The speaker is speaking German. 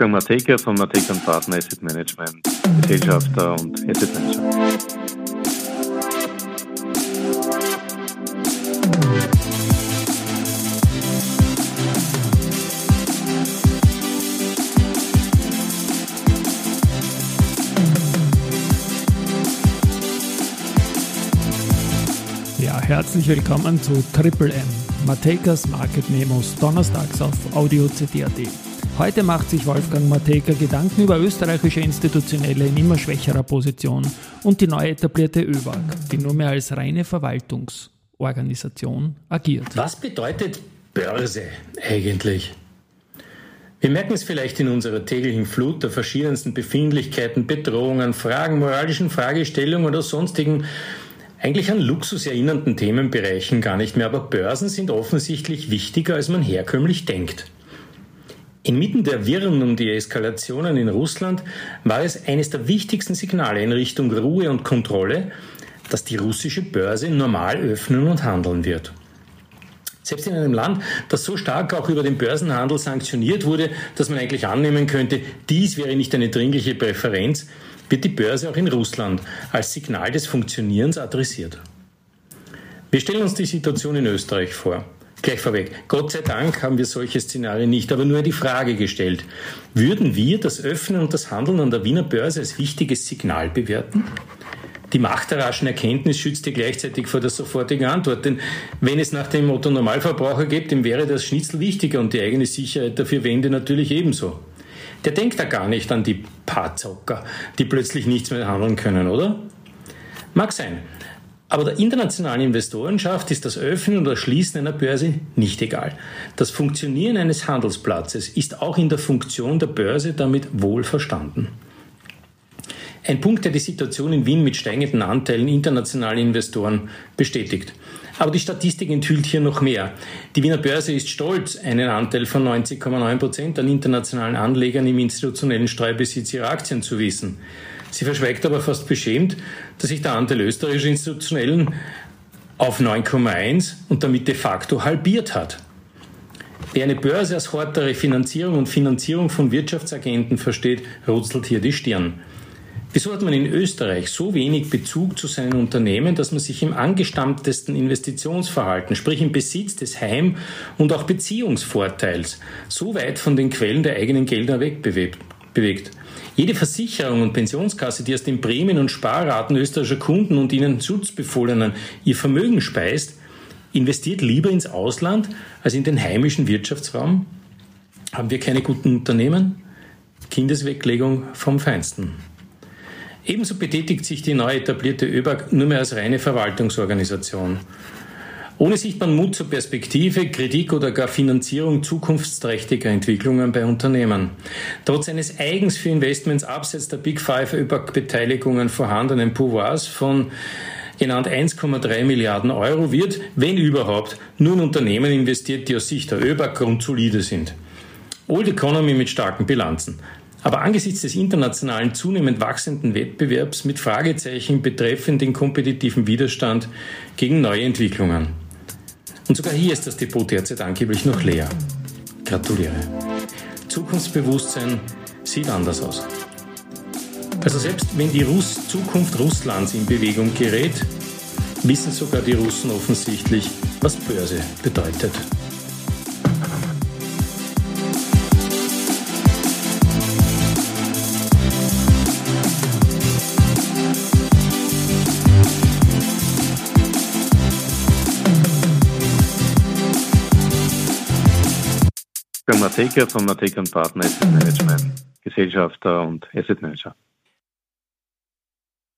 Wolfgang Mateka von Mateka Partner Asset Management, Gesellschafter und Asset Manager. Herzlich willkommen zu Triple M, Matekas Market Memos, donnerstags auf Audio CD.at. Heute macht sich Wolfgang Mateka Gedanken über österreichische Institutionelle in immer schwächerer Position und die neu etablierte ÖWAG, die nur mehr als reine Verwaltungsorganisation agiert. Was bedeutet Börse eigentlich? Wir merken es vielleicht in unserer täglichen Flut der verschiedensten Befindlichkeiten, Bedrohungen, Fragen, moralischen Fragestellungen oder sonstigen eigentlich an Luxus erinnernden Themenbereichen gar nicht mehr, aber Börsen sind offensichtlich wichtiger, als man herkömmlich denkt. Inmitten der Wirren um die Eskalationen in Russland war es eines der wichtigsten Signale in Richtung Ruhe und Kontrolle, dass die russische Börse normal öffnen und handeln wird. Selbst in einem Land, das so stark auch über den Börsenhandel sanktioniert wurde, dass man eigentlich annehmen könnte, dies wäre nicht eine dringliche Präferenz, wird die Börse auch in Russland als Signal des Funktionierens adressiert. Wir stellen uns die Situation in Österreich vor. Gleich vorweg, Gott sei Dank haben wir solche Szenarien nicht, aber nur die Frage gestellt, würden wir das Öffnen und das Handeln an der Wiener Börse als wichtiges Signal bewerten? Die Macht der raschen Erkenntnis schützt dir gleichzeitig vor der sofortigen Antwort, denn wenn es nach dem Motto Normalverbraucher geht, dem wäre das Schnitzel wichtiger und die eigene Sicherheit dafür Wände natürlich ebenso. Der denkt da gar nicht an die paar Zocker, die plötzlich nichts mehr handeln können, oder? Mag sein. Aber der internationalen Investorenschaft ist das Öffnen oder Schließen einer Börse nicht egal. Das Funktionieren eines Handelsplatzes ist auch in der Funktion der Börse damit wohl verstanden. Ein Punkt, der die Situation in Wien mit steigenden Anteilen internationaler Investoren bestätigt. Aber die Statistik enthüllt hier noch mehr. Die Wiener Börse ist stolz, einen Anteil von 90,9 Prozent an internationalen Anlegern im institutionellen Streubesitz ihrer Aktien zu wissen. Sie verschweigt aber fast beschämt, dass sich der Anteil österreichischer Institutionellen auf 9,1 und damit de facto halbiert hat. Wer eine Börse als Hort der Refinanzierung und Finanzierung von Wirtschaftsagenten versteht, runzelt hier die Stirn. Wieso hat man in Österreich so wenig Bezug zu seinen Unternehmen, dass man sich im angestammtesten Investitionsverhalten, sprich im Besitz des Heim- und auch Beziehungsvorteils, so weit von den Quellen der eigenen Gelder wegbewegt? Jede Versicherung und Pensionskasse, die aus den Prämien und Sparraten österreichischer Kunden und ihnen Schutzbefohlenen ihr Vermögen speist, investiert lieber ins Ausland als in den heimischen Wirtschaftsraum? Haben wir keine guten Unternehmen? Kindesweglegung vom Feinsten. Ebenso betätigt sich die neu etablierte ÖBAG nur mehr als reine Verwaltungsorganisation. Ohne sichtbaren Mut zur Perspektive, Kritik oder gar Finanzierung zukunftsträchtiger Entwicklungen bei Unternehmen. Trotz eines eigens für Investments abseits der Big Five ÖBAG-Beteiligungen vorhandenen Pouvoirs von genannt 1,3 Milliarden Euro wird, wenn überhaupt, nur in Unternehmen investiert, die aus Sicht der ÖBAG grundsolide sind. Old Economy mit starken Bilanzen. Aber angesichts des internationalen zunehmend wachsenden Wettbewerbs mit Fragezeichen betreffend den kompetitiven Widerstand gegen neue Entwicklungen. Und sogar hier ist das Depot derzeit angeblich noch leer. Gratuliere. Zukunftsbewusstsein sieht anders aus. Also selbst wenn die Russ Zukunft Russlands in Bewegung gerät, wissen sogar die Russen offensichtlich, was Börse bedeutet. Mateka von Mateka Partner Asset Management, Gesellschafter und Asset Manager.